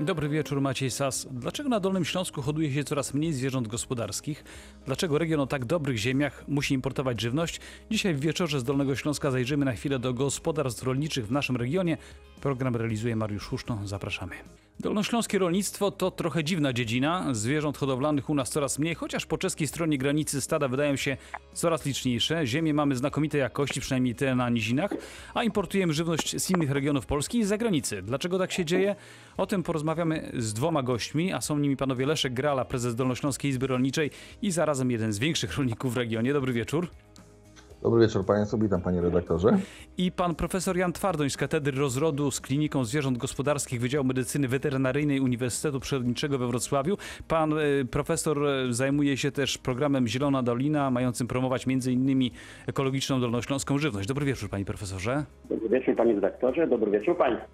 Dobry wieczór, Maciej Sas. Dlaczego na Dolnym Śląsku hoduje się coraz mniej zwierząt gospodarskich? Dlaczego region o tak dobrych ziemiach musi importować żywność? Dzisiaj w wieczorze z Dolnego Śląska zajrzymy na chwilę do gospodarstw rolniczych w naszym regionie. Program realizuje Mariusz Huszno. Zapraszamy. Dolnośląskie rolnictwo to trochę dziwna dziedzina. Zwierząt hodowlanych u nas coraz mniej, chociaż po czeskiej stronie granicy stada wydają się coraz liczniejsze. Ziemię mamy znakomitej jakości, przynajmniej te na nizinach, a importujemy żywność z innych regionów Polski i zagranicy. Dlaczego tak się dzieje? O tym porozmawiamy z dwoma gośćmi, a są nimi panowie Leszek Grala, prezes Dolnośląskiej Izby Rolniczej i zarazem jeden z większych rolników w regionie. Dobry wieczór. Dobry wieczór Państwu, witam Panie redaktorze. I pan profesor Jan Twardoń z Katedry Rozrodu z Kliniką Zwierząt Gospodarskich Wydziału Medycyny Weterynaryjnej Uniwersytetu Przyrodniczego we Wrocławiu. Pan e, profesor e, zajmuje się też programem Zielona Dolina, mającym promować m.in. ekologiczną dolnośląską żywność. Dobry wieczór, panie profesorze. Dobry wieczór panie redaktorze, dobry wieczór państwu.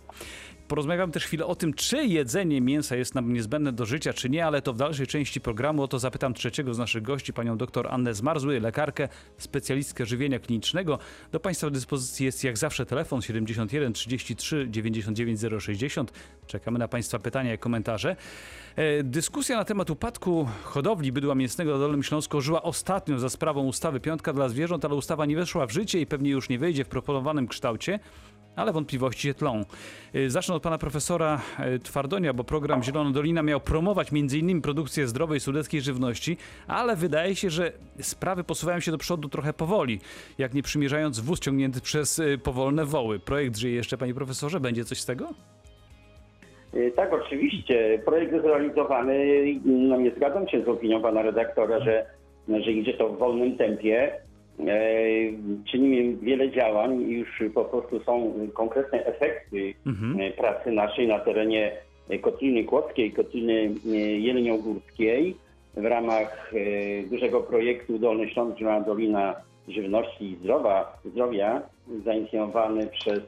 Porozmawiam też chwilę o tym, czy jedzenie mięsa jest nam niezbędne do życia, czy nie, ale to w dalszej części programu. O to zapytam trzeciego z naszych gości, panią dr Annę Zmarzły, lekarkę, specjalistkę żywienia klinicznego. Do państwa dyspozycji jest jak zawsze telefon 71 33 99 060. Czekamy na państwa pytania i komentarze. E, Dyskusja na temat upadku hodowli bydła mięsnego na Dolnym Śląsku żyła ostatnio za sprawą ustawy Piątka dla zwierząt, ale ustawa nie weszła w życie i pewnie już nie wejdzie w proponowanym kształcie ale wątpliwości się tlą. Y, Zacznę od pana profesora y, Twardonia, bo program Zielona Dolina miał promować m.in. produkcję zdrowej sudeckiej żywności, ale wydaje się, że sprawy posuwają się do przodu trochę powoli, jak nie przymierzając wóz ciągnięty przez y, powolne woły. Projekt żyje jeszcze, panie profesorze? Będzie coś z tego? Tak, oczywiście. Projekt jest realizowany. No, nie zgadzam się z opinią pana redaktora, że, że idzie to w wolnym tempie. E, czynimy wiele działań i już po prostu są konkretne efekty e, pracy naszej na terenie Kotliny Kłodzkiej, Kotliny e, Jeleniogórskiej w ramach dużego projektu Dolny Śląsk Zielona Dolina Żywności i Zdrowa, Zdrowia zainicjowany przez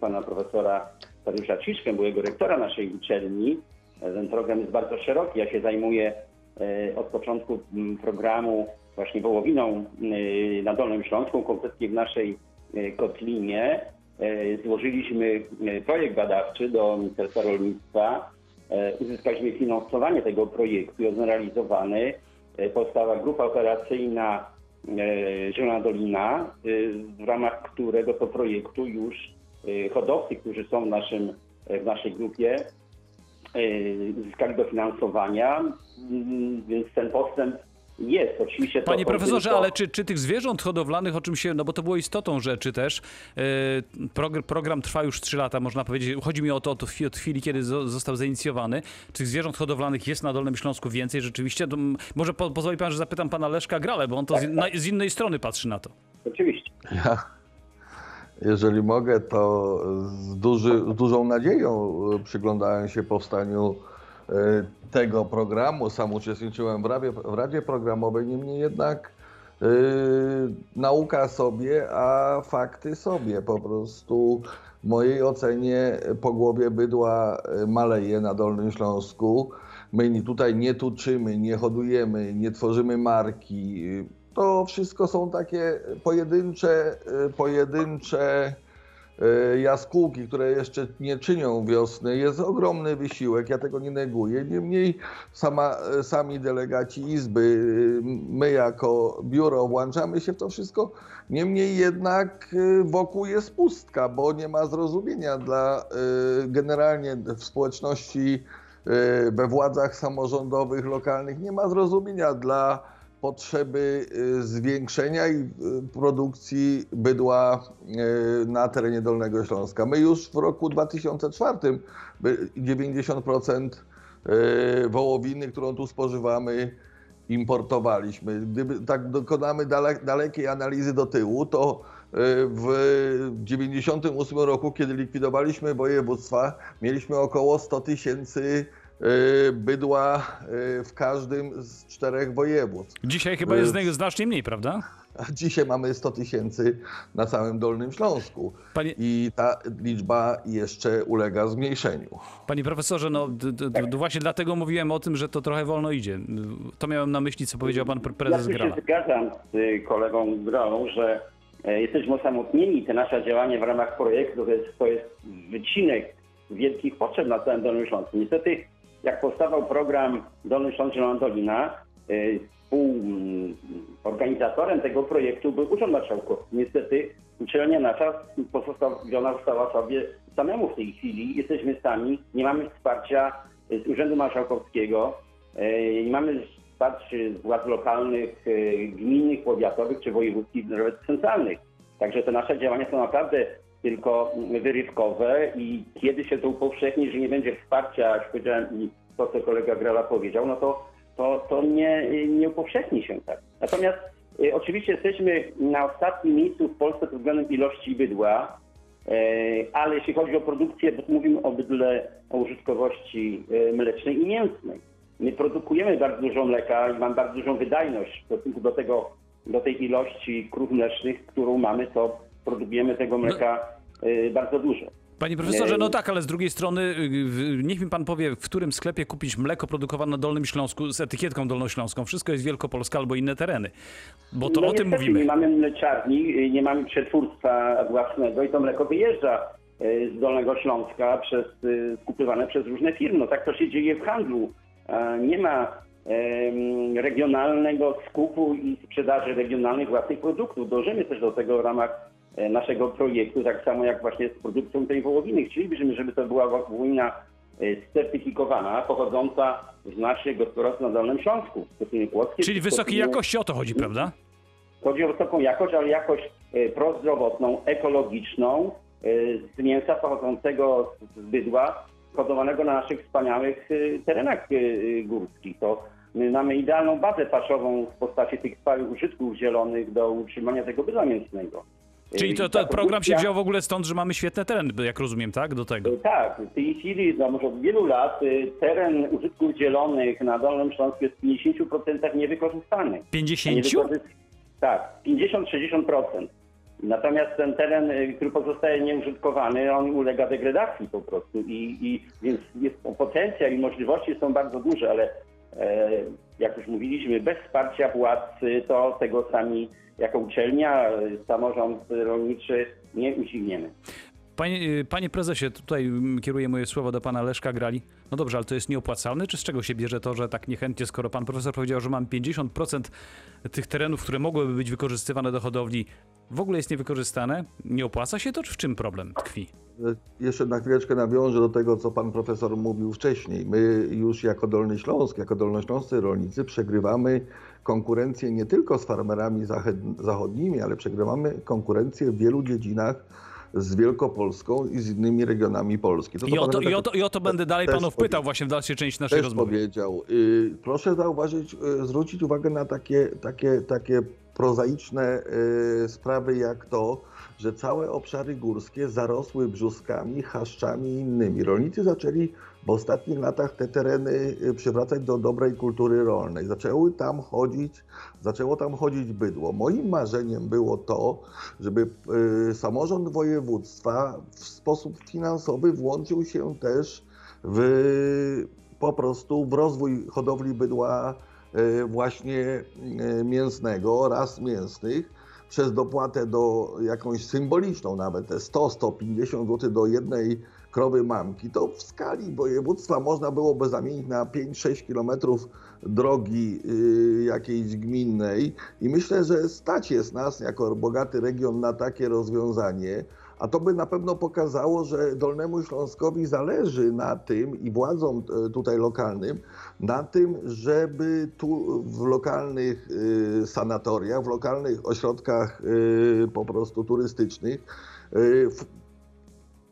pana profesora Dariusza Ciszkę, byłego rektora naszej uczelni. Ten program jest bardzo szeroki. Ja się zajmuję od początku programu właśnie wołowiną e, na Dolnym Śląsku, konkretnie w naszej e, Kotlinie. E, Złożyliśmy projekt badawczy do Ministerstwa Rolnictwa. Uzyskaliśmy finansowanie tego projektu, jest realizowany. Powstała grupa operacyjna Zielona Dolina, w ramach którego to projektu już hodowcy, którzy są w, naszym, w naszej grupie, uzyskali dofinansowania, mm, więc ten postęp jest. Oczywiście to Panie profesorze, tylko- ale czy, czy tych zwierząt hodowlanych, o czym się, no bo to było istotą rzeczy też, progr- program trwa już 3 lata, można powiedzieć, chodzi mi o to od chwili, od chwili kiedy zo- został zainicjowany, czy tych zwierząt hodowlanych jest na Dolnym Śląsku więcej rzeczywiście? To, m, może po, pozwoli pan, że zapytam pana Leszka Grale, bo on to z, na, z innej strony patrzy na to. Oczywiście. Ja, jeżeli mogę, to z, duży, z dużą nadzieją e, przyglądałem się powstaniu e, tego programu. Sam uczestniczyłem w Radzie, w Radzie Programowej, niemniej jednak e, nauka sobie, a fakty sobie. Po prostu w mojej ocenie pogłowie bydła e, maleje na Dolnym Śląsku. My tutaj nie tuczymy, nie hodujemy, nie tworzymy marki. To wszystko są takie pojedyncze, e, pojedyncze jaskółki, które jeszcze nie czynią wiosny. Jest ogromny wysiłek, ja tego nie neguję. Niemniej sama, e, sami delegaci Izby, e, my jako biuro włączamy się w to wszystko. Niemniej jednak e, wokół jest pustka, bo nie ma zrozumienia dla e, generalnie w społeczności, e, we władzach samorządowych, lokalnych, nie ma zrozumienia dla potrzeby y, zwiększenia i y, produkcji bydła y, na terenie Dolnego Śląska. My już w roku 2004 by- 90% y, wołowiny, którą tu spożywamy, importowaliśmy. Gdyby tak dokonamy dale, dalekiej analizy do tyłu, to w 98 roku, kiedy likwidowaliśmy województwa, mieliśmy około 100 tysięcy bydła y, w każdym z czterech województw. Dzisiaj chyba jest z niego znacznie mniej, prawda? A dzisiaj mamy 100 tysięcy na całym Dolnym Śląsku. Panie- I ta liczba jeszcze ulega zmniejszeniu. Panie profesorze, no d, d, d, właśnie dlatego mówiłem o tym, że to trochę wolno idzie. To miałem na myśli, co powiedział pan pre- prezes ja Grala. się zgadzam z y, kolegą Gralą, że e, jesteśmy osamotnieni. Te nasze działania w ramach projektu to jest, to jest wycinek wielkich potrzeb na całym Dolnym Śląsku. Niestety, jak powstawał program Dolny Śląsk Zielona Dolina, y, współorganizatorem tego projektu był Urząd Marszałkowski. Niestety uczelnia nasza pozostawiona została sobie samemu w tej chwili. Jesteśmy sami, nie mamy wsparcia z Urzędu Marszałkowskiego, y, nie mamy wsparcia z władz lokalnych, y, gminnych, powiatowych czy wojewódzkich, nawet centralnych. Także te nasze działania są naprawdę tylko wyrywkowe i kiedy się to upowszechni, że nie będzie wsparcia, jak powiedziałem to, co kolega Grela powiedział, no to, to, to nie, nie upowszechni się tak. Natomiast y, oczywiście jesteśmy na ostatnim miejscu w Polsce pod względem ilości bydła, y, ale jeśli chodzi o produkcję, bo mówimy o bydle o użytkowości y, mlecznej i mięsnej. My produkujemy bardzo dużo mleka i mamy bardzo dużą wydajność w stosunku do tego, do tej ilości krów mlecznych, którą mamy, to produkujemy tego mleka y, bardzo dużo. Panie profesorze, no tak, ale z drugiej strony y, niech mi pan powie, w którym sklepie kupić mleko produkowane na Dolnym Śląsku z etykietką dolnośląską. Wszystko jest Wielkopolska albo inne tereny. Bo to no o tym mówimy. Nie mamy mleczarni, y, nie mamy przetwórstwa własnego i to mleko wyjeżdża y, z Dolnego Śląska przez, skupywane przez różne firmy. No tak to się dzieje w handlu. Nie ma regionalnego skupu i sprzedaży regionalnych własnych produktów. Dążymy też do tego w ramach naszego projektu, tak samo jak właśnie z produkcją tej wołowiny. Chcielibyśmy, żeby to była wołowina e, certyfikowana, pochodząca z naszych gospodarstw na Dolnym Śląsku. Stosunie Czyli wysokiej jakości o to chodzi, prawda? Chodzi o wysoką jakość, ale jakość e, prozdrowotną, ekologiczną, e, z mięsa pochodzącego z bydła, hodowanego na naszych wspaniałych e, terenach e, e, górskich. To my mamy idealną bazę paszową w postaci tych stałych użytków zielonych do utrzymania tego bydła mięsnego. Czyli to, to program się wziął w ogóle stąd, że mamy świetne tereny, jak rozumiem, tak? Do tego. E, Tak, w tej chwili, no może od wielu lat, e, teren użytków zielonych na Dolnym Śląsku jest w 50% niewykorzystany. 50? Tak, 50-60%. Natomiast ten teren, który pozostaje nieużytkowany, on ulega degradacji po prostu. I, i więc jest, potencjał i możliwości są bardzo duże, ale jak już mówiliśmy, bez wsparcia władz to tego sami jako uczelnia, samorząd rolniczy nie udźwigniemy. Panie, y, panie prezesie, tutaj kieruję moje słowa do pana Leszka Grali. No dobrze, ale to jest nieopłacalne, czy z czego się bierze to, że tak niechętnie, skoro pan profesor powiedział, że mam 50% tych terenów, które mogłyby być wykorzystywane do hodowli, w ogóle jest niewykorzystane? Nie opłaca się to, czy w czym problem tkwi? Jeszcze na chwileczkę nawiążę do tego, co pan profesor mówił wcześniej. My już jako Dolny Śląsk, jako dolnośląscy rolnicy przegrywamy konkurencję nie tylko z farmerami zachod- zachodnimi, ale przegrywamy konkurencję w wielu dziedzinach z Wielkopolską i z innymi regionami Polski. To, I o pan to, i o to, i o to będę dalej panów pytał właśnie w dalszej części naszej też rozmowy. powiedział. Y, Proszę zauważyć, y, zwrócić uwagę na takie, takie, takie prozaiczne y, sprawy jak to, że całe obszary górskie zarosły brzuskami, chaszczami i innymi. Rolnicy zaczęli w ostatnich latach te tereny y, przywracać do dobrej kultury rolnej. Zaczęły tam chodzić, zaczęło tam chodzić bydło. Moim marzeniem było to, żeby y, samorząd województwa w sposób finansowy włączył się też w, po prostu w rozwój hodowli bydła e, właśnie mięsnego, ras mięsnych, przez dopłatę do jakąś symboliczną nawet, te 100-150 zł do jednej krowy mamki, to w skali województwa można byłoby zamienić na 5-6 kilometrów drogi y, jakiejś gminnej i myślę, że stać jest nas jako bogaty region na takie rozwiązanie. A to by na pewno pokazało, że Dolnemu Śląskowi zależy na tym i władzom e, tutaj lokalnym, na tym, żeby tu w lokalnych y, sanatoriach, w lokalnych ośrodkach y, po prostu turystycznych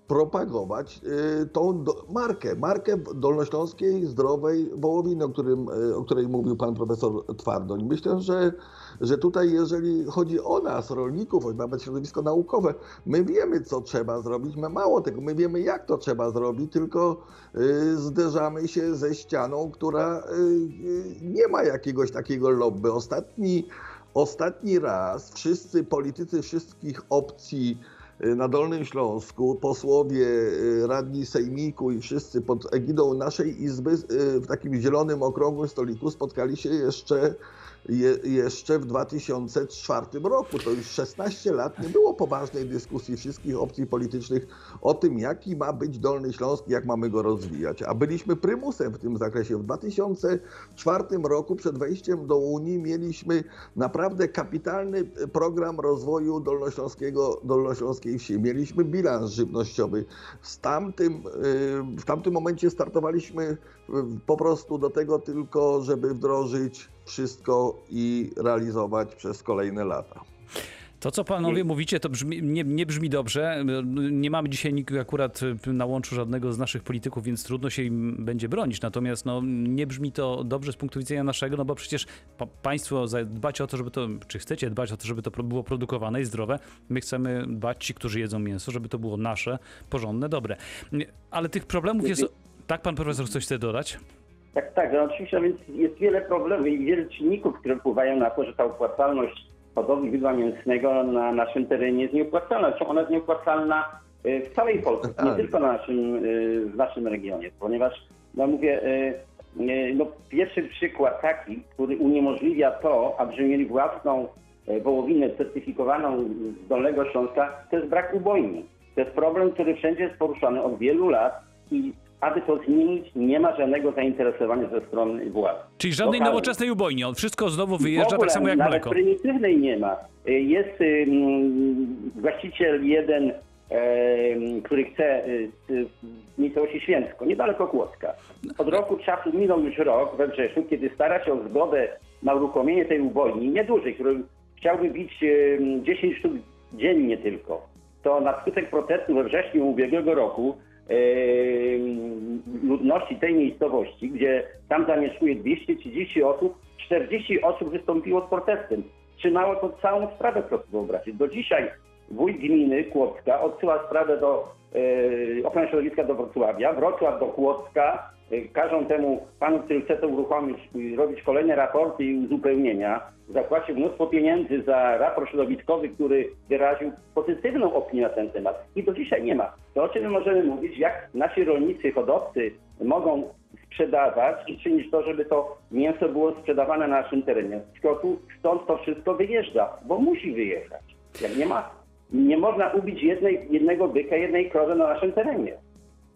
propagować y, tą markę, markę dolnośląskiej zdrowej wołowiny, o, którym, y, o której mówił pan profesor Twardoń. Myślę, że, że tutaj jeżeli chodzi o nas, rolników, choć nawet środowisko naukowe, my wiemy, co trzeba zrobić, my mało tego, my wiemy, jak to trzeba zrobić, tylko y, zderzamy się ze ścianą, która nie ma jakiegoś takiego lobby. Ostatni, ostatni raz wszyscy politycy wszystkich opcji na Dolnym Śląsku, posłowie, y, radni sejmiku i wszyscy pod egidą naszej izby y, w takim zielonym, okrągłym stoliku spotkali się jeszcze je, jeszcze w 2004 roku. To już 16 lat nie było poważnej dyskusji wszystkich opcji politycznych o tym, jaki ma być Dolny Śląsk, jak mamy go rozwijać. A byliśmy prymusem w tym zakresie. W 2004 roku przed wejściem do Unii mieliśmy naprawdę kapitalny program rozwoju dolnośląskiego, dolnośląskiej wsi. Mieliśmy bilans żywnościowy. Z tamtym, y, w tamtym momencie startowaliśmy po prostu do tego tylko, żeby wdrożyć wszystko i realizować przez kolejne lata. To, co panowie mówicie, to brzmi, nie, nie brzmi dobrze. Nie mamy dzisiaj nikogo akurat na łączu żadnego z naszych polityków, więc trudno się im będzie bronić. Natomiast no, nie brzmi to dobrze z punktu widzenia naszego, no bo przecież pa, państwo dbacie o to, żeby to, czy chcecie dbać o to, żeby to było produkowane i zdrowe. My chcemy dbać, ci, którzy jedzą mięso, żeby to było nasze, porządne, dobre. Ale tych problemów jest... Tak, pan profesor coś chce dodać? Tak, tak, no oczywiście, więc jest wiele problemów i wiele czynników, które wpływają na to, że ta opłacalność hodowli bydła mięsnego na naszym terenie jest nieopłacalna. Zresztą ona jest nieopłacalna y, w całej Polsce, nie tylko na naszym, y, w naszym regionie, ponieważ, no mówię, y, no pierwszy przykład taki, który uniemożliwia to, abyśmy mieli własną wołowinę certyfikowaną z Dolnego Śląska, to jest brak ubojni. To jest problem, który wszędzie jest poruszany od wielu lat i aby to zmienić, nie ma żadnego zainteresowania ze strony władz. Czyli żadnej Lokalnie. nowoczesnej ubojni. On wszystko znowu wyjeżdża W ogóle tak samo jak nawet mleko. prymitywnej nie ma. Y, Jest ym, właściciel jeden, em, który chce y, w miejscowości Święcko, niedaleko Kłodzka. Od roku czasu minął już rok we wrześniu, kiedy stara się o zgodę na uruchomienie tej ubojni, niedużej, który chciałby bić ym, 10 sztuk dziennie tylko. To na skutek protestu we wrześniu ubiegłego roku ludności tej miejscowości, gdzie tam zamieszkuje 230 osób, 40 osób wystąpiło z protestem. Trzymało to całą sprawę, proszę wyobrazić. Do dzisiaj wójt gminy Kłodzka odsyła sprawę do e, ochrony środowiska do Wrocławia, Wrocław do Kłodzka, każą temu panu, to uruchomić, y, robić kolejne raporty i uzupełnienia, zapłacił mnóstwo pieniędzy za raport środowiskowy, który wyraził pozytywną opinię na ten temat. I do dzisiaj nie ma. To o czym my możemy mówić, jak nasi rolnicy, hodowcy mogą sprzedawać i czynić to, żeby to mięso było sprzedawane na naszym terenie. Tylko tu, stąd to wszystko wyjeżdża, bo musi wyjechać. Jak nie ma, nie można ubić jednej, jednego byka, jednej krowy na naszym terenie.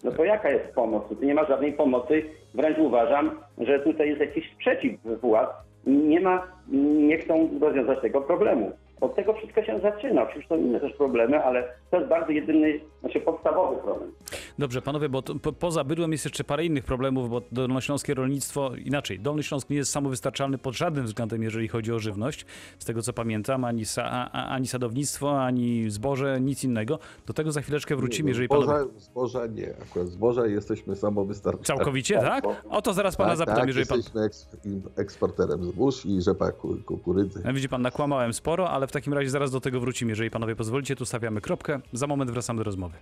No to jaka jest pomoc? Tu nie ma żadnej pomocy. Wręcz uważam, że tutaj jest jakiś sprzeciw władz. Nie ma, nie chcą rozwiązać tego problemu. Od tego wszystko się zaczyna. Oczywiście są inne też problemy, ale to jest bardzo jedyny, znaczy podstawowy problem. Dobrze, panowie, bo to, po, poza bydłem jest jeszcze parę innych problemów, bo dolnośląskie rolnictwo, inaczej, Dolny Śląsk nie jest samowystarczalny pod żadnym względem, jeżeli chodzi o żywność, z tego co pamiętam, ani, sa, a, ani sadownictwo, ani zboże, nic innego. Do tego za chwileczkę wrócimy, jeżeli zboża, panowie... zboża nie, akurat zboża jesteśmy samowystarczalni. Całkowicie, tak? O to zaraz pana tak, zapytam, tak, jeżeli pan... jesteśmy eks, eksporterem zbóż i rzepak ku- kukurydzy. Widzi pan, nakłamałem sporo, ale w takim razie zaraz do tego wrócimy. Jeżeli panowie pozwolicie, tu stawiamy kropkę. Za moment wracamy do rozmowy.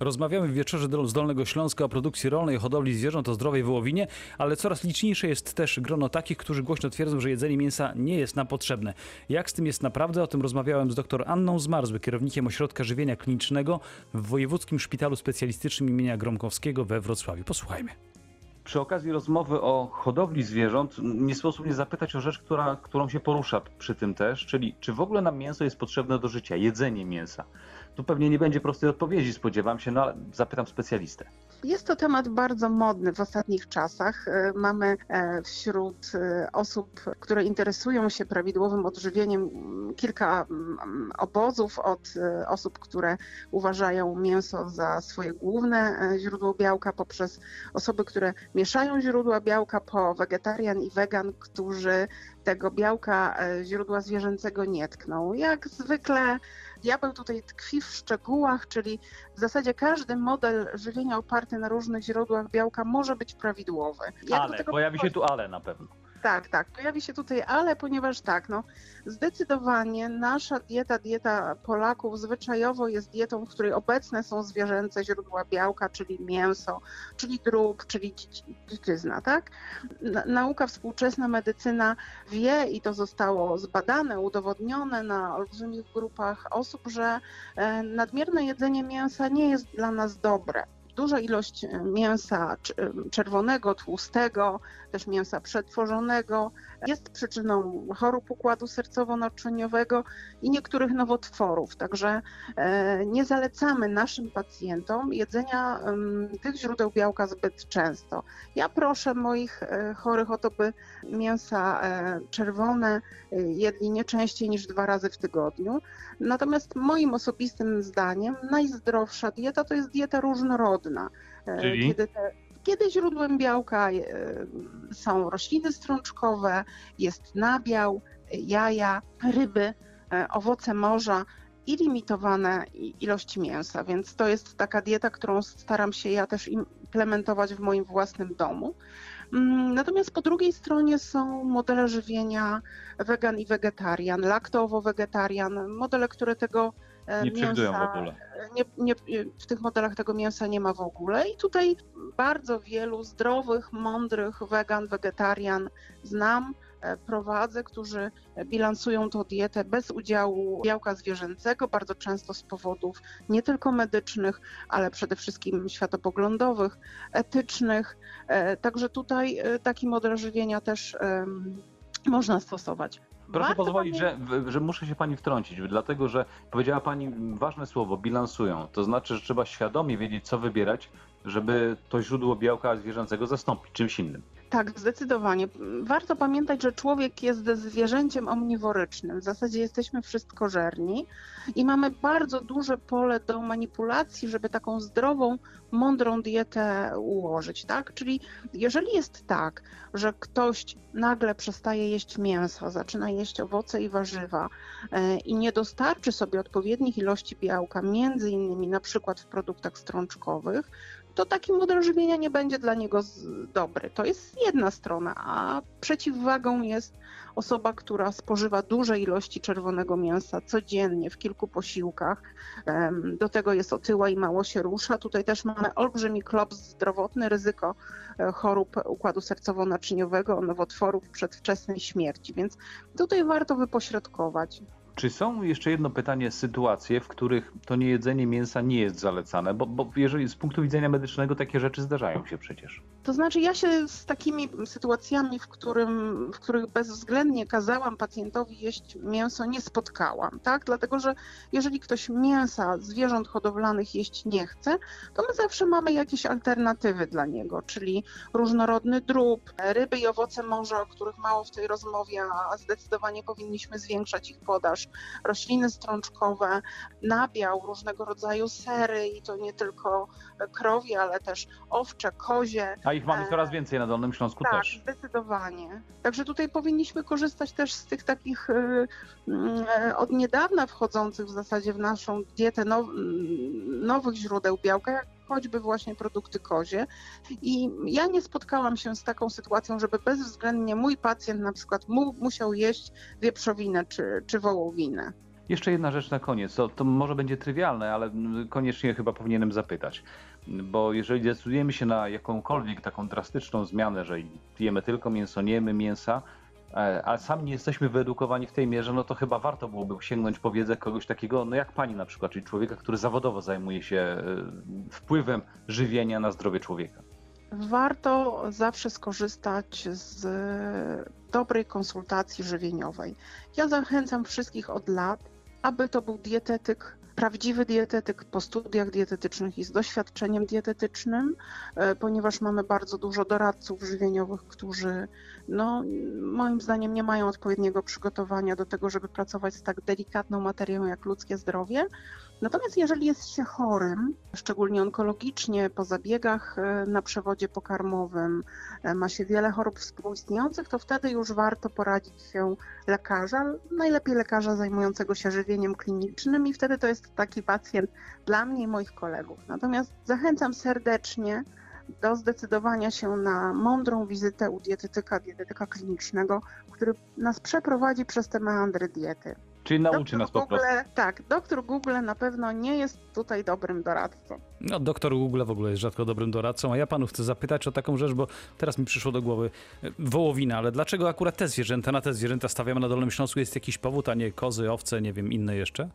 Rozmawiamy w wieczorze z Dolnego Śląska o produkcji rolnej, hodowli zwierząt, o zdrowej wołowinie, ale coraz liczniejsze jest też grono takich, którzy głośno twierdzą, że jedzenie mięsa nie jest nam potrzebne. Jak z tym jest naprawdę? O tym rozmawiałem z dr Anną Zmarzły, kierownikiem Ośrodka Żywienia Klinicznego w Wojewódzkim Szpitalu Specjalistycznym imienia Gromkowskiego we Wrocławiu. Posłuchajmy. Przy okazji rozmowy o hodowli zwierząt nie sposób nie zapytać o rzecz, która, którą się porusza przy tym też, czyli czy w ogóle nam mięso jest potrzebne do życia, jedzenie mięsa. Tu pewnie nie będzie prostej odpowiedzi, spodziewam się, no ale zapytam specjalistę. Jest to temat bardzo modny w ostatnich czasach. E, Mamy e, wśród e, osób, które interesują się prawidłowym odżywieniem, m, kilka mm, obozów od osób, które uważają mięso za swoje główne źródło białka, poprzez osoby, które mieszają źródła białka, po wegetarian i wegan, którzy tego białka źródła zwierzęcego nie tkną. Jak zwykle diabeł tutaj tkwi w szczegółach, czyli w zasadzie każdy model żywienia oparty na różnych źródłach białka może być prawidłowy. Jak Ale, tego pojawi się tu ale na pewno. Tak, tak, pojawi się tutaj ale, ponieważ tak, no zdecydowanie nasza dieta, dieta Polaków zwyczajowo jest dietą, w której obecne są zwierzęce źródła białka, czyli mięso, czyli drób, czyli dziczyzna, tak? Na- Nauka współczesna, medycyna wie i to zostało zbadane, udowodnione na olbrzymich grupach osób, że e, nadmierne jedzenie mięsa nie jest dla nas dobre. Duża ilość e, mięsa cz- czerwonego, tłustego, też mięsa przetworzonego jest przyczyną chorób układu sercowo-naczyniowego i niektórych nowotworów. Także e, nie zalecamy naszym pacjentom jedzenia tych źródeł białka zbyt często. Ja proszę moich e, chorych o to, by mięsa e, czerwone jedli nie częściej niż dwa razy w tygodniu. Natomiast moim osobistym zdaniem najzdrowsza dieta to jest dieta różnorodna. Czyli? Kiedy, te, kiedy źródłem białka e, są rośliny strączkowe, jest nabiał, jaja, ryby, e, owoce morza i limitowane ilości mięsa. Więc to jest taka dieta, którą staram się ja też implementować w moim własnym domu. Mm, Natomiast po drugiej stronie są modele żywienia wegan i wegetarian, laktowo-wegetarian, modele, które tego Nie przewidują w mięsa ogóle. nie, nie, w tych modelach tego mięsa nie ma w ogóle. I tutaj bardzo wielu zdrowych, mądrych wegan, wegetarian znam, e, prowadzę, którzy bilansują tą dietę bez udziału białka zwierzęcego, bardzo często z powodów nie tylko medycznych, ale przede wszystkim światopoglądowych, etycznych. E, Także tutaj e, taki model żywienia też można stosować. Proszę Warto pozwolić, pamię- że, że muszę się pani wtrącić, dlatego że powiedziała pani ważne słowo, bilansują. To znaczy, że trzeba świadomie wiedzieć, co wybierać, żeby to źródło białka zwierzęcego zastąpić czymś innym. Tak, zdecydowanie. Warto pamiętać, że człowiek jest zwierzęciem omniworycznym. W zasadzie jesteśmy wszystkożerni i mamy bardzo duże pole do manipulacji, żeby taką zdrową, mądrą dietę ułożyć, tak? Czyli jeżeli jest tak, że ktoś nagle przestaje jeść mięso, zaczyna jeść owoce i warzywa e, i nie dostarczy sobie odpowiednich ilości białka, między innymi na przykład w produktach strączkowych, to taki model żywienia nie będzie dla niego dobry. To jest jedna strona, a przeciwwagą jest osoba, która spożywa duże ilości czerwonego mięsa codziennie w kilku posiłkach. Do tego jest otyła i mało się rusza. Tutaj też mamy olbrzymi klops zdrowotny, ryzyko e, chorób układu sercowo-naczyniowego, nowotworów, przedwczesnej śmierci, więc tutaj warto wypośrodkować. Czy są jeszcze jedno pytanie, sytuacje, w których to niejedzenie mięsa nie jest zalecane? Bo, bo jeżeli z punktu widzenia medycznego takie rzeczy zdarzają się przecież. To znaczy, ja się z takimi sytuacjami, w, którym, w których bezwzględnie kazałam pacjentowi jeść mięso, nie spotkałam, tak? Dlatego, że jeżeli ktoś mięsa zwierząt hodowlanych jeść nie chce, to my zawsze mamy jakieś alternatywy dla niego, czyli różnorodny drób, ryby i owoce morza, o których mało w tej rozmowie, a zdecydowanie powinniśmy zwiększać ich podaż, rośliny strączkowe, nabiał, różnego rodzaju sery i to nie tylko krowie, ale też owcze, kozie, A ich mamy E, coraz więcej na Dolnym Śląsku tak, też. zdecydowanie. Także tutaj powinniśmy korzystać też z tych takich e, mm, od niedawna wchodzących w zasadzie w naszą dietę mm, nowych źródeł białka, jak choćby właśnie produkty kozie. I ja nie spotkałam się z taką sytuacją, żeby bezwzględnie mój pacjent na przykład mu, musiał jeść wieprzowinę czy, czy wołowinę. Jeszcze jedna rzecz na koniec. To, to może będzie trywialne, ale koniecznie chyba powinienem zapytać. Bo jeżeli decydujemy się na jakąkolwiek taką drastyczną zmianę, że jemy tylko mięso, nie jemy mięsa, e, a sami nie jesteśmy wyedukowani w tej mierze, no to chyba warto byłoby sięgnąć po wiedzę kogoś takiego, no jak pani na przykład, czyli człowieka, który zawodowo zajmuje się e, wpływem żywienia na zdrowie człowieka. Warto zawsze skorzystać z dobrej konsultacji żywieniowej. Ja zachęcam wszystkich od lat, aby to był dietetyk, prawdziwy dietetyk po studiach dietetycznych i z doświadczeniem dietetycznym, e, ponieważ mamy bardzo dużo doradców żywieniowych, którzy no, moim zdaniem nie mają odpowiedniego przygotowania do tego, żeby pracować z tak delikatną materią jak ludzkie zdrowie. Natomiast jeżeli jest się chorym, szczególnie onkologicznie, po zabiegach e, na przewodzie pokarmowym, e, ma się wiele chorób współistniejących, to wtedy już warto poradzić się lekarza, najlepiej lekarza zajmującego się żywieniem klinicznym i wtedy to jest taki pacjent dla mnie i moich kolegów. Natomiast zachęcam serdecznie do zdecydowania się na mądrą wizytę u dietetyka, dietetyka klinicznego, który nas przeprowadzi przez te meandry diety. Czyli nauczy Doktor nas po Google, prostu. Tak, doktor Google na pewno nie jest tutaj dobrym doradcą. No, doktor Google w ogóle jest rzadko dobrym doradcą, a ja panu chcę zapytać o taką rzecz, bo teraz mi przyszło do głowy e, wołowina, ale dlaczego akurat te zwierzęta, na te zwierzęta stawiamy na Dolnym Śląsku? Jest jakiś powód, a nie kozy, owce, nie wiem, inne jeszcze?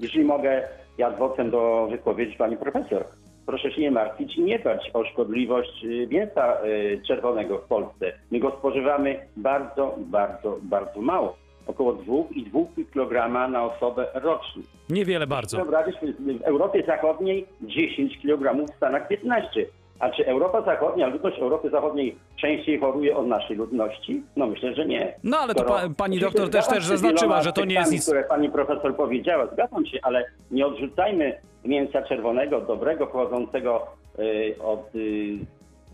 Jeżeli mogę, ja adwocem do wypowiedzi pani profesor. Proszę się nie martwić i nie bać o szkodliwość y, mięsa y, czerwonego w Polsce. My go spożywamy bardzo, bardzo, bardzo mało. Około 2,5 kg na osobę rocznie. Niewiele bardzo. Wyobraźmy, w Europie Zachodniej 10 kg, w Stanach 15. A czy Europa Zachodnia, ludność Europy Zachodniej częściej choruje od naszej ludności? No myślę, że nie. No ale to pa, pani doktor też, też zaznaczyła, że to nie jest nic... które pani profesor powiedziała, zgadzam się, ale nie odrzucajmy mięsa czerwonego, dobrego, pochodzącego y, od y,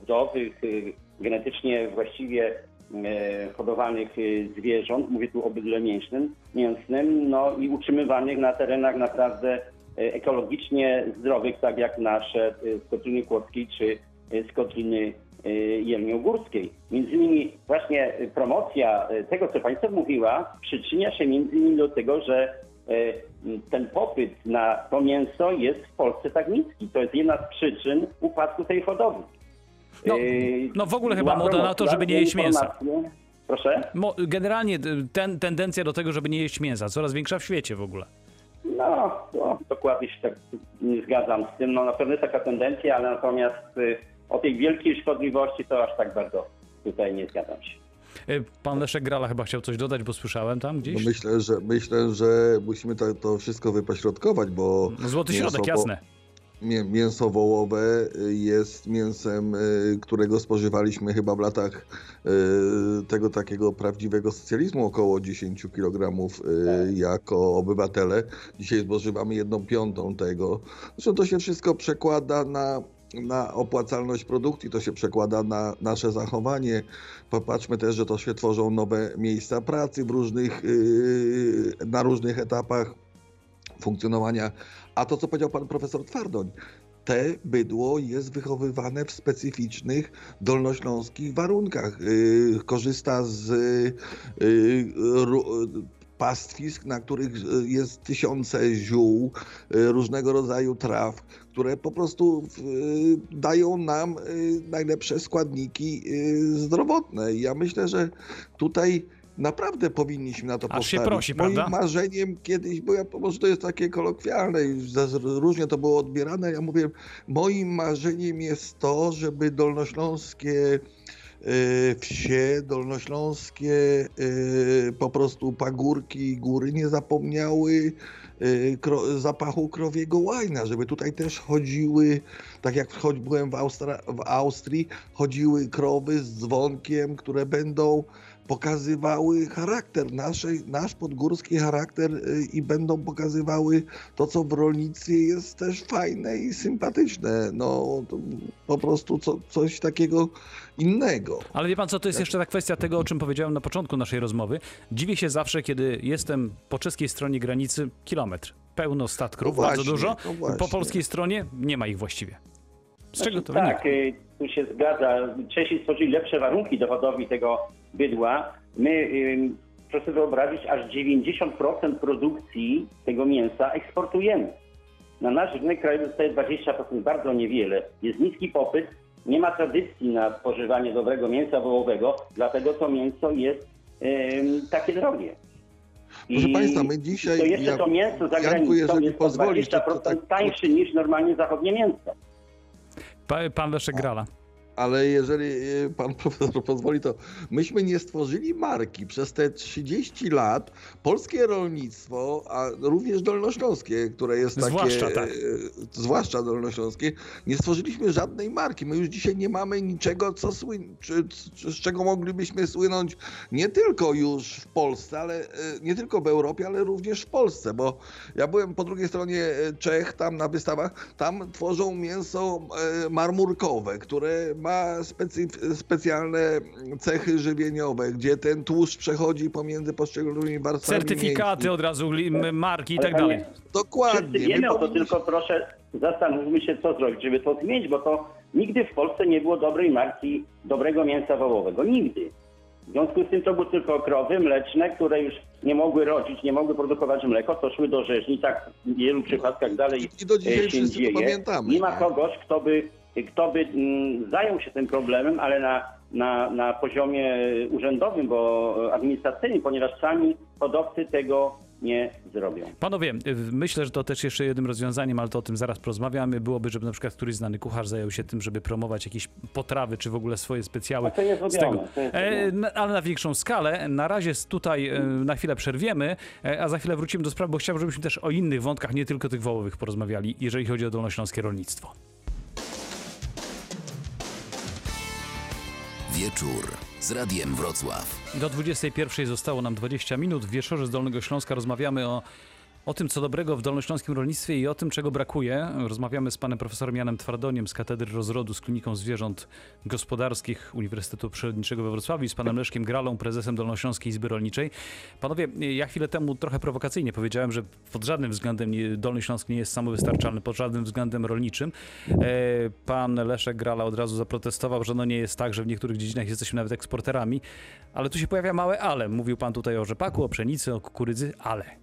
zdrowych, y, genetycznie właściwie y, hodowanych y, zwierząt, mówię tu o bydle mięsnym, mięsnym, no i utrzymywanych na terenach naprawdę ekologicznie zdrowych, tak jak nasze y, z Kotliny Kłodzkiej czy z Kotliny Jelniogórskiej. Między innymi właśnie promocja tego, co Państwo mówiła, przyczynia się między innymi do tego, że ten popyt na to mięso jest w Polsce tak niski. To jest jedna z przyczyn upadku tej hodowli. No, no w ogóle chyba moda na to, żeby nie jeść mięsa. Proszę? Generalnie y, ten, tendencja do tego, żeby nie jeść mięsa, coraz większa w świecie w ogóle. No, no, dokładnie się tak nie zgadzam z tym. No na pewno jest taka tendencja, ale natomiast y, o tej wielkiej szkodliwości to aż tak bardzo tutaj nie zgadzam się. Y, Pan Leszek Grala chyba chciał coś dodać, bo słyszałem tam No gdzieś. myślę, że myślę, że musimy to, to wszystko wypośrodkować, bo Złoty mięso środek, jasne. Mię- mięso wołowe y, jest mięsem, y, którego spożywaliśmy chyba w latach y, tego takiego prawdziwego socjalizmu około 10 kg jako obywatele. Dzisiaj spożywamy jedną piątą tego. Zresztą to się wszystko przekłada na na opłacalność produkcji, to się przekłada na nasze zachowanie. Popatrzmy też, że to się tworzą nowe miejsca pracy w różnych, na różnych etapach funkcjonowania. A to, co powiedział pan profesor Twardoń, te bydło jest wychowywane w specyficznych dolnośląskich warunkach. Yy, korzysta z yy, pastwisk, na których jest tysiące ziół, yy, różnego rodzaju traw, które po prostu yy, dają nam najlepsze składniki zdrowotne. I ja myślę, że tutaj naprawdę powinniśmy na to Aż się postawić. prosi, Moim prawda? marzeniem kiedyś, bo ja może to jest takie kolokwialne i różnie to było odbierane, ja mówię, moim marzeniem jest to, żeby dolnośląskie e, wsie, dolnośląskie e, po prostu pagórki i góry nie zapomniały kro, zapachu krowiego łajna, żeby tutaj też chodziły, tak jak choć byłem w, Austra- w Austrii, chodziły krowy z dzwonkiem, które będą pokazywały charakter, naszej, nasz podgórski charakter y, i będą pokazywały to, co w rolnictwie jest też fajne i sympatyczne. No po prostu co, coś takiego innego. Ale wie pan co, to jest jeszcze ta kwestia tego, o czym powiedziałem na początku naszej rozmowy. Dziwię się zawsze, kiedy jestem po czeskiej stronie granicy kilometr. Pełno statków, No bardzo dużo. no. Po polskiej stronie nie ma ich właściwie. Z czego to tak, wynika? y, tu się zgadza. Czesi stworzyli lepsze warunki do hodowli tego bydła. My, y, proszę sobie wyobrazić, aż 90% produkcji tego mięsa eksportujemy. Na nasz rynek krajowy zostaje 20%, bardzo niewiele. Jest niski popyt, nie ma tradycji na spożywanie dobrego mięsa wołowego, dlatego to mięso jest ym, takie drogie. Proszę I Państwa, my dzisiaj- To jeszcze ja- to mięso za Janku, granicą jest o pozwolisz, to- 20% to tak- tańsze niż normalnie zachodnie mięso. Pa, pan Leszek Grala. Ale jeżeli y, pan profesor pozwoli, to myśmy nie stworzyli marki przez te 30 lat. Polskie rolnictwo, a również dolnośląskie, które jest takie, Zwłaszcza tak. y, zwłaszcza dolnośląskie, nie stworzyliśmy żadnej marki. My już dzisiaj nie mamy niczego, co słyn- czy, czy, z czego moglibyśmy słynąć nie tylko już w Polsce, ale y, nie tylko w Europie, ale również w Polsce, bo ja byłem po drugiej stronie Czech, tam na wystawach, tam tworzą mięso marmurkowe, które ma specyf- specjalne cechy żywieniowe, gdzie ten tłuszcz przechodzi pomiędzy poszczególnymi warstwami Certyfikaty mięsa. od razu, marki i tak dalej. Dokładnie. Wszyscy My wiemy o to, powinniśmy- tylko proszę zastanówmy się, co zrobić, żeby to zmienić, bo to nigdy w Polsce nie było dobrej marki dobrego mięsa wołowego. Nigdy. W związku z tym to były tylko krowy mleczne, które już nie mogły rodzić, nie mogły produkować mleko, to szły do rzeźni, tak w wielu przypadkach dalej I do dzisiaj e, się dzieje. pamiętamy. Nie ma kogoś, kto by, kto by mm, zajął się tym problemem, ale na, na, na poziomie urzędowym, bo administracyjnym, ponieważ sami hodowcy tego nie zrobią. Panowie, y, myślę, że to też jeszcze jednym rozwiązaniem, ale to o tym zaraz porozmawiamy, byłoby, żeby na przykład któryś znany kucharz zajął się tym, żeby promować jakieś potrawy, czy w ogóle swoje specjały. A to jest z tego. robione, to jest E, robione. na- ale na większą skalę. Na razie tutaj e, na chwilę przerwiemy, e, a za chwilę wrócimy do sprawy, bo chciałbym, żebyśmy też o innych wątkach, nie tylko tych wołowych porozmawiali, jeżeli chodzi o dolnośląskie rolnictwo. Wieczór z Radiem Wrocław. Do 21 zostało nam 20 minut. W wieczorze z Dolnego Śląska rozmawiamy o, o tym, co dobrego w dolnośląskim rolnictwie i o tym, czego brakuje. Rozmawiamy z panem profesorem Janem Twardoniem z Katedry Rozrodu z Kliniką Zwierząt Gospodarskich Uniwersytetu Przyrodniczego we Wrocławiu i z panem Leszkiem Gralą, prezesem Dolnośląskiej Izby Rolniczej. Panowie, ja chwilę temu trochę prowokacyjnie powiedziałem, że pod żadnym względem nie, Dolny Śląsk nie jest samowystarczalny, pod żadnym względem rolniczym. E, Pan Leszek Grala od razu zaprotestował, że no nie jest tak, że w niektórych dziedzinach jesteśmy nawet eksporterami, ale tu się pojawia małe ale. Mówił pan tutaj o rzepaku, o pszenicy, o kukurydzy, ale.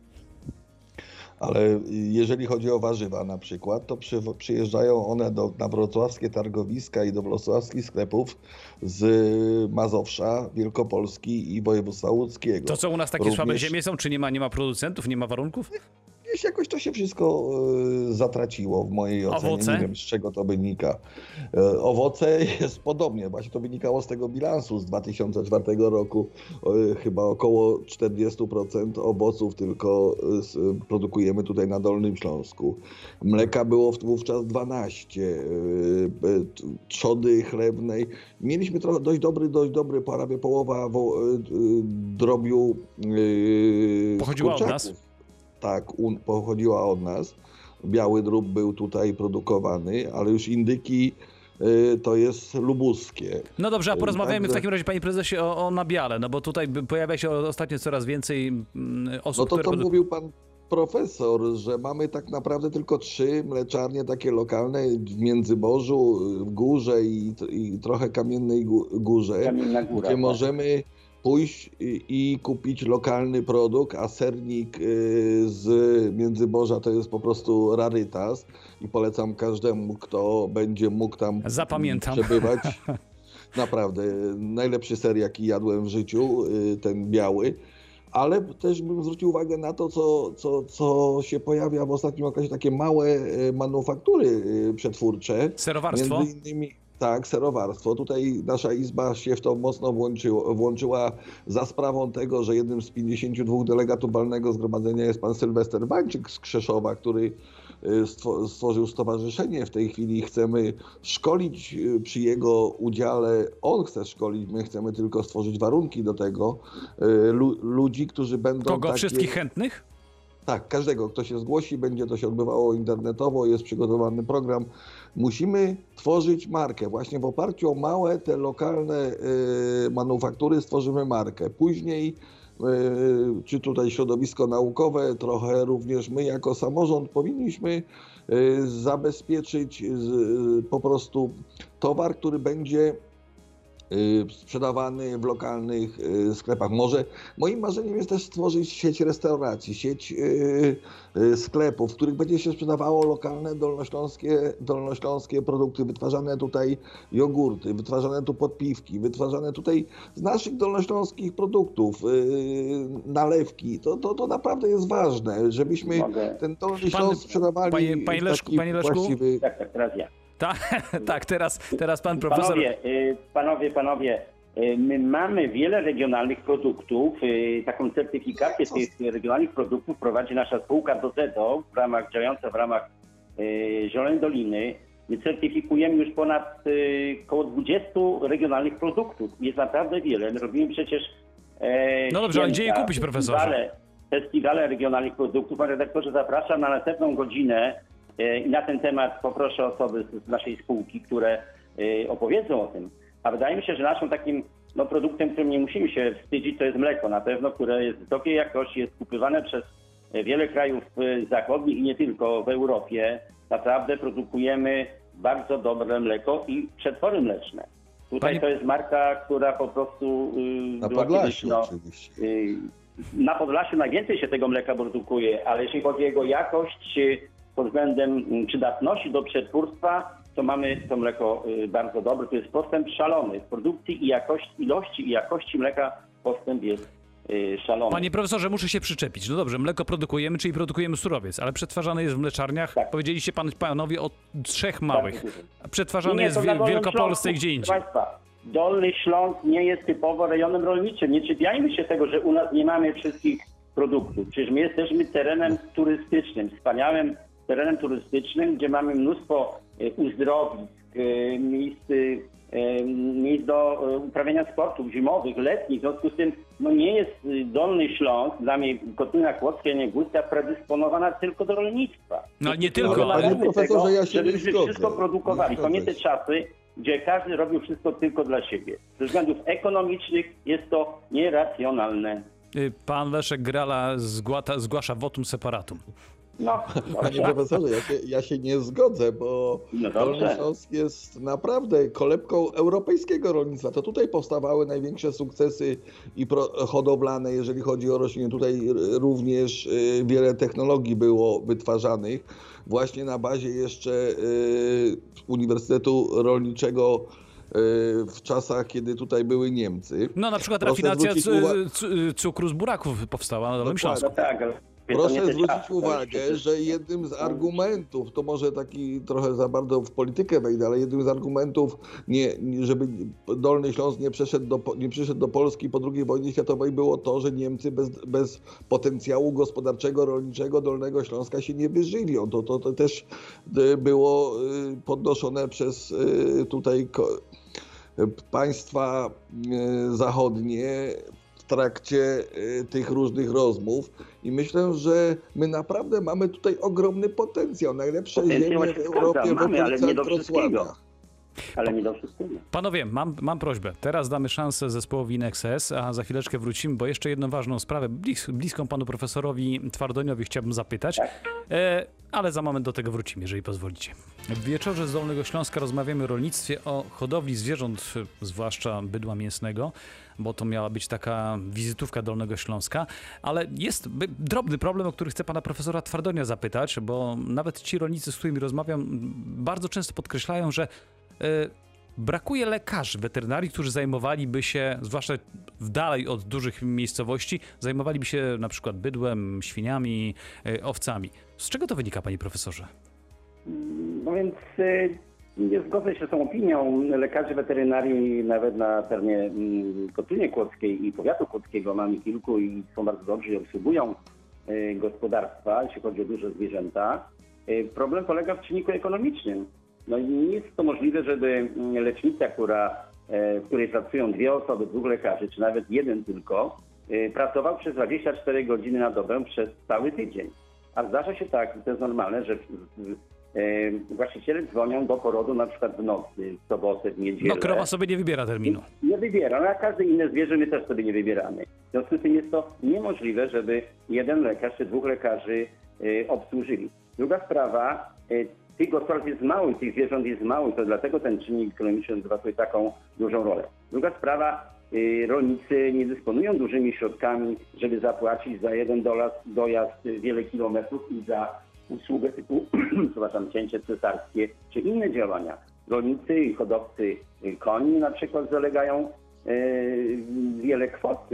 Ale jeżeli chodzi o warzywa na przykład, to przy, przyjeżdżają one do, na wrocławskie targowiska i do wrocławskich sklepów z Mazowsza, Wielkopolski i województwa łódzkiego. To co u nas takie słabe Również- ziemie są? Czy nie ma, nie ma producentów, nie ma warunków? Gdzieś jakoś to się wszystko e, zatraciło w mojej ocenie. Owoce? Nie wiem z czego to wynika. E, Owoce jest podobnie. Właśnie to wynikało z tego bilansu z 2004 roku. E, Chyba około 40% owoców tylko e, produkujemy tutaj na Dolnym Śląsku. Mleka było wówczas 12. e, e, t- Trzody chlebnej. Mieliśmy trochę dość dobry, dość dobry, prawie połowa wo, drobiu Pochodziła od nas? Tak, un, pochodziła od nas. Biały drób był tutaj produkowany, ale już indyki y, to jest lubuskie. No dobrze, a porozmawiajmy w Także- takim razie, panie prezesie, o, o nabiale, no bo tutaj pojawia się ostatnio coraz więcej mm, osób, No to które... mówił pan profesor, że mamy tak naprawdę tylko trzy mleczarnie takie lokalne w Międzyborzu, w Górze i, i trochę Kamiennej Gó- Górze, Kamienna Góra, gdzie tak. możemy pójść i, i kupić lokalny produkt, a sernik y, z Międzyborza to jest po prostu rarytas i polecam każdemu, kto będzie mógł tam Zapamiętam. przebywać. Naprawdę, najlepszy ser, jaki jadłem w życiu, y, ten biały. Ale też bym zwrócił uwagę na to, co, co, co się pojawia w ostatnim okresie, takie małe y, manufaktury przetwórcze. Serowarstwo? Między innymi tak, serowarstwo. Tutaj nasza izba się w to mocno włączyła, włączyła za sprawą tego, że jednym z 52 delegatów walnego zgromadzenia jest pan Sylwester Wańczyk z Krzeszowa, który y, stwo- stworzył stowarzyszenie. W tej chwili chcemy szkolić y, przy jego udziale. On chce szkolić, my chcemy tylko stworzyć warunki do tego. y, Lu, ludzi, którzy będą. Kogo? takie- Wszystkich chętnych? Tak, każdego, kto się zgłosi, będzie to się odbywało internetowo, jest przygotowany program. Musimy tworzyć markę. Właśnie w oparciu o małe, te lokalne y, manufaktury stworzymy markę. Później, y, czy tutaj środowisko naukowe, trochę również my jako samorząd powinniśmy y, zabezpieczyć z, po prostu towar, który będzie y, sprzedawany w lokalnych y, sklepach. Może moim marzeniem jest też stworzyć sieć restauracji, sieć y, y, sklepów, w których będzie się sprzedawało lokalne dolnośląskie, dolnośląskie produkty, wytwarzane tutaj jogurty, wytwarzane tu podpiwki, wytwarzane tutaj z naszych dolnośląskich produktów, y, nalewki. To, to, to naprawdę jest ważne, żebyśmy Mogę. ten Dolny Śląsk sprzedawali panie- w panie Leszku- taki panie Leszku? właściwy... Tak, tak, teraz ja. Tak, tak teraz, teraz pan profesor... Panowie, y, panowie, panowie, y, my mamy wiele regionalnych produktów. y, Taką certyfikację tych regionalnych produktów prowadzi nasza spółka Dozedo, w ramach, działająca w ramach Zielonej Doliny. My certyfikujemy już ponad około 20 regionalnych produktów. Jest naprawdę wiele. My robimy przecież e, No dobrze, ale gdzie je kupić, profesorze? Festiwale, festiwale regionalnych produktów. Panie redaktorze, zapraszam na następną godzinę i na ten temat poproszę osoby z, naszej spółki, które e, opowiedzą o tym. A wydaje mi się, że naszym takim no, produktem, którym nie musimy się wstydzić, to jest mleko na pewno, które jest wysokiej jakości, jest kupywane przez e, wiele krajów e, zachodnich i nie tylko w Europie. Naprawdę produkujemy bardzo dobre mleko i przetwory mleczne. Tutaj Panie- to jest marka, która po prostu y, Na była Podlasiu kiedyś, no, oczywiście. y, na Podlasiu najwięcej się tego mleka produkuje, ale jeśli chodzi o jego jakość pod względem mm, przydatności do przetwórstwa, to mamy to mleko y, bardzo dobre. To jest postęp szalony. W produkcji i jakości, ilości i jakości mleka postęp jest y, szalony. Panie profesorze, muszę się przyczepić. No dobrze, mleko produkujemy, czyli produkujemy surowiec, ale przetwarzane jest w mleczarniach, Tak. powiedzieliście pan, panowie o trzech małych. Tak, A Przetwarzane Nie, jest w Wielkopolsce i gdzie indziej. Proszę Państwa, Dolny Śląsk nie jest typowo rejonem rolniczym. Nie czepiajmy się tego, że u nas nie mamy wszystkich produktów. Przecież my jesteśmy terenem turystycznym, wspaniałym terenem turystycznym, gdzie mamy mnóstwo e, uzdrowisk, e, miejsc, e, miejsc do uprawiania sportów zimowych, letnich. W związku z tym no nie jest e, Dolny Śląsk, dla mnie Kotlina Kłodzka, nie Górska, predysponowana tylko do rolnictwa. No, nie tylko. Panie profesorze, tego, ja się nie żebyśmy wszystko produkowali. Pamiętaj czasy, gdzie każdy robił wszystko tylko dla siebie. Ze względów ekonomicznych jest to nieracjonalne. Y, Pan Leszek Grala zgłata, zgłasza votum separatum. No, Panie profesorze, ja się, ja się nie zgodzę, bo No Dolny. Śląsk jest naprawdę kolebką europejskiego rolnictwa. To tutaj powstawały największe sukcesy i pro, hodowlane, jeżeli chodzi o rośliny. Tutaj również y, wiele technologii było wytwarzanych właśnie na bazie jeszcze y, Uniwersytetu Rolniczego y, w czasach, kiedy tutaj były Niemcy. No na przykład Proszę rafinacja cukru z buraków powstała na Dolnym. Śląsku. No tak, Proszę zwrócić uwagę, że jednym z argumentów, to może taki trochę za bardzo w politykę wejdę, ale jednym z argumentów, nie, żeby Dolny Śląsk nie, przeszedł do, nie przyszedł do Polski po II wojnie światowej było to, że Niemcy bez, bez potencjału gospodarczego, rolniczego Dolnego Śląska się nie wyżyli. O, To, to, to też y, było y, podnoszone przez y, tutaj państwa zachodnie trakcie y, tych różnych rozmów i myślę, że my naprawdę mamy tutaj ogromny potencjał. Najlepsze Potencjał ziemie w Europie mamy, ale nie do wszystkiego. Ale nie do wszystkiego. Panowie, mam, mam prośbę. Teraz damy szansę zespołowi Nexus, a za chwileczkę wrócimy, bo jeszcze jedną ważną sprawę, blis, bliską panu profesorowi Twardoniowi chciałbym zapytać, Tak. e, ale za moment do tego wrócimy, jeżeli pozwolicie. W wieczorze z Dolnego Śląska rozmawiamy o rolnictwie, o hodowli zwierząt, zwłaszcza bydła mięsnego, bo to miała być taka wizytówka Dolnego Śląska, ale jest drobny problem, o który chcę pana profesora Twardonia zapytać, bo nawet ci rolnicy, z którymi rozmawiam, bardzo często podkreślają, że brakuje lekarzy weterynarii, którzy zajmowaliby się, zwłaszcza dalej od dużych miejscowości, zajmowaliby się na przykład bydłem, świniami, e, owcami. Z czego to wynika, panie profesorze? No więc y, nie zgodzę się z tą opinią. Lekarzy weterynarii nawet na terenie mm, Kotlinie Kłodzkiej i powiatu kłodzkiego mamy kilku i są bardzo dobrzy i obsługują y, gospodarstwa, jeśli chodzi o duże zwierzęta. Y, Problem polega w czynniku ekonomicznym. No i nie jest to możliwe, żeby mm, lecznica, która, e, w której pracują dwie osoby, dwóch lekarzy, czy nawet jeden tylko, y, pracował przez 24 godziny na dobę przez cały tydzień. A zdarza się tak, i to jest normalne, że e, właściciele dzwonią do porodu na przykład w nocy, w sobotę, w niedzielę. No krowa sobie nie wybiera terminu. Nie wybiera, no a każde inne zwierzę my też sobie nie wybieramy. W związku z tym jest to niemożliwe, żeby jeden lekarz czy dwóch lekarzy obsłużyli. Druga sprawa, tych gospodarstw jest mało tych zwierząt jest mało, to dlatego ten czynnik ekonomiczny odgrywa taką dużą rolę. Druga sprawa, y, rolnicy nie dysponują dużymi środkami, żeby zapłacić za jeden dolar dojazd y, wiele kilometrów i za usługę typu, przepraszam, cięcie cesarskie czy inne działania. Rolnicy i hodowcy y, koni na przykład zalegają wiele kwot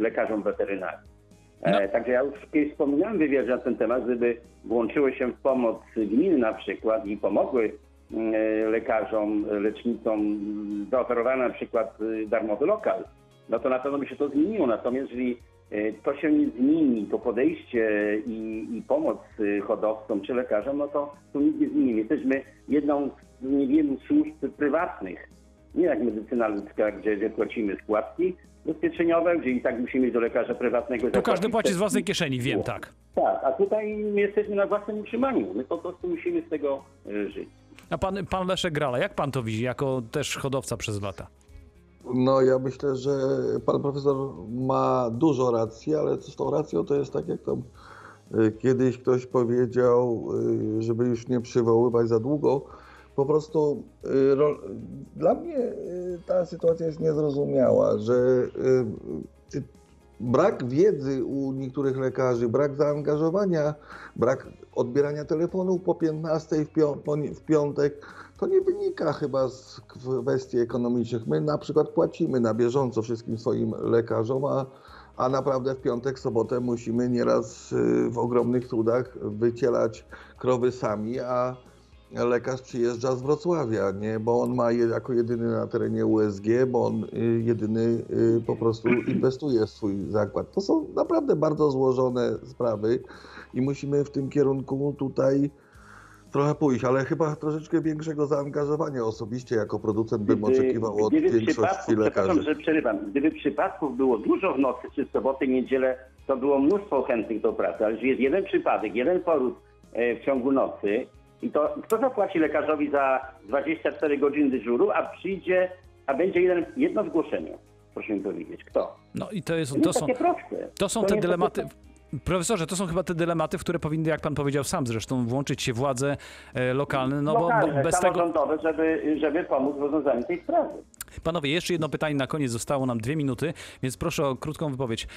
lekarzom weterynarii. E, Także ja już kiedyś wspominałem w wywiadzie na ten temat, gdyby włączyły się w pomoc gminy na przykład i pomogły e, lekarzom, lecznicom, zaoferowano na przykład y, darmowy lokal, no to na pewno by się to zmieniło. Natomiast jeżeli e, to się nie zmieni, to podejście i, i pomoc hodowcom czy lekarzom, no to tu nic nie zmienimy. Jesteśmy jedną z niewielu służb prywatnych, nie jak medycyna ludzka, gdzie, gdzie płacimy składki ubezpieczeniowe, gdzie i tak musimy iść do lekarza prywatnego. Tu każdy płaci z własnej kieszeni, wiem, tak. Tak, a tutaj my jesteśmy na własnym utrzymaniu. My po prostu musimy z tego y, żyć. A pan, pan Leszek Grala, jak pan to widzi, jako też hodowca przez lata? No ja myślę, że pan profesor ma dużo racji, ale z tą racją to jest tak jak tam y, kiedyś ktoś powiedział, y, żeby już nie przywoływać za długo. Po prostu y, dla mnie y, ta sytuacja jest niezrozumiała, że y, brak wiedzy u niektórych lekarzy, brak zaangażowania, brak odbierania telefonów po 15 w, pią- w piątek, to nie wynika chyba z kwestii ekonomicznych. My na przykład płacimy na bieżąco wszystkim swoim lekarzom, a a naprawdę w piątek, sobotę musimy nieraz w ogromnych trudach wycielać krowy sami, a lekarz przyjeżdża z Wrocławia, nie? bo on ma je, jako jedyny na terenie USG, bo on y, jedyny y, po prostu inwestuje w swój zakład. To są naprawdę bardzo złożone sprawy i musimy w tym kierunku tutaj trochę pójść, ale chyba troszeczkę większego zaangażowania osobiście jako producent bym oczekiwał od gdyby większości przypadków, przepraszam, lekarzy. że przerywam, gdyby przypadków było dużo w nocy, czy soboty, niedzielę, to było mnóstwo chętnych do pracy, ale że jest jeden przypadek, jeden poród e, w ciągu nocy i to kto zapłaci lekarzowi za 24 godziny dyżuru, a przyjdzie, a będzie jeden, jedno zgłoszenie, proszę mi powiedzieć, kto? No i to, jest, To, to są, to są nie te dylematy. Profesorze, to są chyba te dylematy, w które powinny, jak pan powiedział sam zresztą, włączyć się władze e, lokalne, no bo, bo bez tego... żeby, żeby pomóc w rozwiązaniu tej sprawy. Panowie, jeszcze jedno pytanie na koniec, zostało nam dwie minuty, więc proszę o krótką wypowiedź.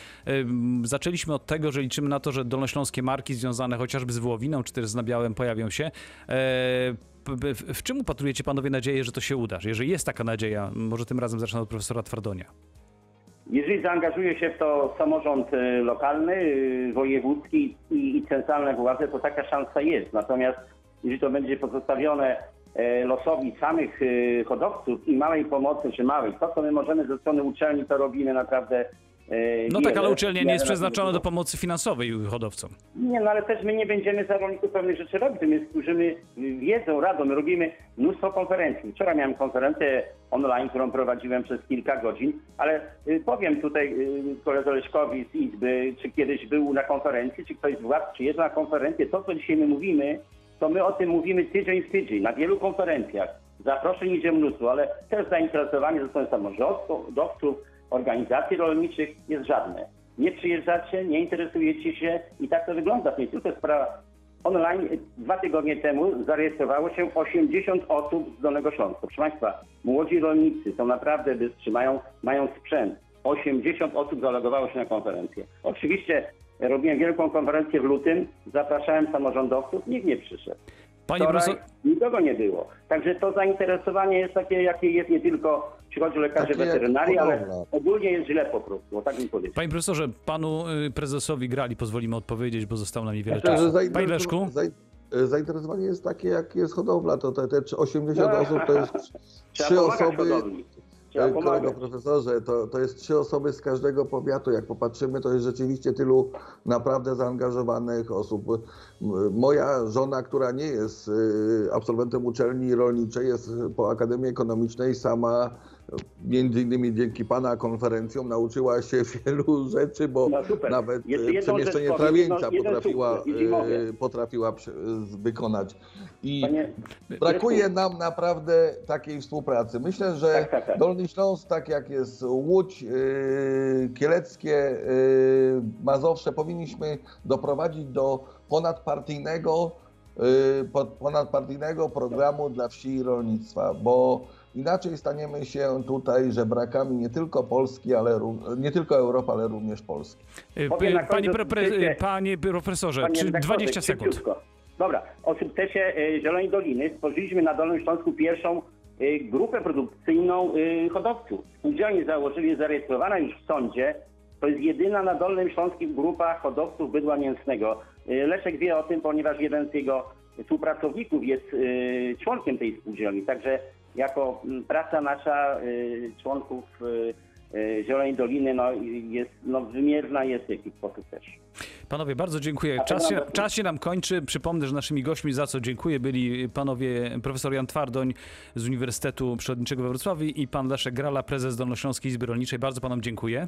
Zaczęliśmy od tego, że liczymy na to, że dolnośląskie marki związane chociażby z wołowiną czy też z nabiałem pojawią się. E, W, czym upatrujecie panowie nadzieję, że to się uda? Że Jeżeli jest taka nadzieja, może tym razem zacznę od profesora Twardonia. Jeżeli zaangażuje się w to samorząd e, lokalny, e, wojewódzki i, i centralne władze, to taka szansa jest. Natomiast jeżeli to będzie pozostawione e, losowi samych e, hodowców i małej pomocy, czy małej, to co my możemy ze strony uczelni, to robimy naprawdę No wiele. tak, ale uczelnia nie jest przeznaczona do pomocy finansowej hodowcom. Nie, no ale też my nie będziemy za rolników pewnych rzeczy robić. My służymy wiedzą, radą. My robimy mnóstwo konferencji. Wczoraj miałem konferencję online, którą prowadziłem przez kilka godzin, ale y, powiem tutaj y, koledze Leszkowi z Izby, czy kiedyś był na konferencji, czy ktoś z władz przyjeżdża na konferencję. To, co dzisiaj my mówimy, to my o tym mówimy tydzień w tydzień, na wielu konferencjach. Zaproszeń idzie mnóstwo, ale też zainteresowanie ze strony samorządowców, organizacji rolniczych jest żadne nie przyjeżdżacie, nie interesujecie się i tak to wygląda. To nie tylko sprawa online. Dwa tygodnie temu zarejestrowało się 80 osób z Dolnego Śląska. Proszę Państwa, młodzi rolnicy są naprawdę bystrzy, mają, mają sprzęt. 80 osób zalogowało się na konferencję. Oczywiście robiłem wielką konferencję w lutym, zapraszałem samorządowców, nikt nie przyszedł. Panie Wczoraj profesor, nikogo nie było. Także to zainteresowanie jest takie, jakie jest nie tylko, chodzi o lekarzy Takie weterynarii, ale ogólnie jest źle po prostu, o tak bym powiedział. panie profesorze, panu y, prezesowi Grali pozwolimy odpowiedzieć, bo zostało nam niewiele że czasu. Panie Leszku? zain- Zainteresowanie jest takie, jak jest hodowla. To te, te 80 No. osób to jest Trzeba trzy pomagać osoby. hodowli. Trzeba Kolego pomagać. profesorze, to, to jest trzy osoby z każdego powiatu. Jak popatrzymy, to jest rzeczywiście tylu naprawdę zaangażowanych osób. M- Moja żona, która nie jest y, absolwentem uczelni rolniczej, jest po Akademii Ekonomicznej, sama między innymi dzięki Pana konferencjom nauczyła się wielu rzeczy, bo No nawet jedną przemieszczenie trawieńca no, potrafiła, sukces, y, potrafiła wykonać. I Panie, Brakuje nam naprawdę takiej współpracy. Myślę, że Tak, tak, tak. Dolny Śląsk, tak jak jest Łódź, yy, Kieleckie, Mazowsze, powinniśmy doprowadzić do ponadpartyjnego, po- ponadpartyjnego programu dla wsi i rolnictwa, bo inaczej staniemy się tutaj żebrakami nie tylko Polski, ale ró- nie tylko Europy, ale również Polski. Y, Powiem na p- Panie, pre, panie profesorze, panie czy redaktorze, 20 sekund? szybciutko. Dobra, o sukcesie e, Zielonej Doliny stworzyliśmy na Dolnym Śląsku pierwszą e, grupę produkcyjną e, hodowców. Spółdzielnie założyli, zarejestrowana już w sądzie. To jest jedyna na Dolnym Śląsku grupa hodowców bydła mięsnego. E, Leszek wie o tym, ponieważ jeden z jego współpracowników jest e, członkiem tej spółdzielni. Także jako m, praca nasza e, członków e, e, Zielonej Doliny no, jest no, wymierna jest jakiś sposób też. Panowie, bardzo dziękuję. Czas się, czas się nam kończy. Przypomnę, że naszymi gośćmi, za co dziękuję, byli panowie profesor Jan Twardoń z Uniwersytetu Przyrodniczego we Wrocławiu i pan Leszek Grala, prezes Dolnośląskiej Izby Rolniczej. Bardzo panom dziękuję.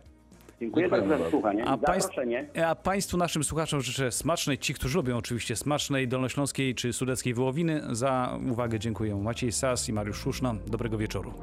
Dziękuję bardzo za słuchanie. A A państw- Zaproszenie. A Państwu, naszym słuchaczom życzę smacznej, ci, którzy lubią oczywiście smacznej dolnośląskiej czy sudeckiej wołowiny. Za uwagę dziękuję Maciej Sas i Mariusz Szuszna. Dobrego wieczoru.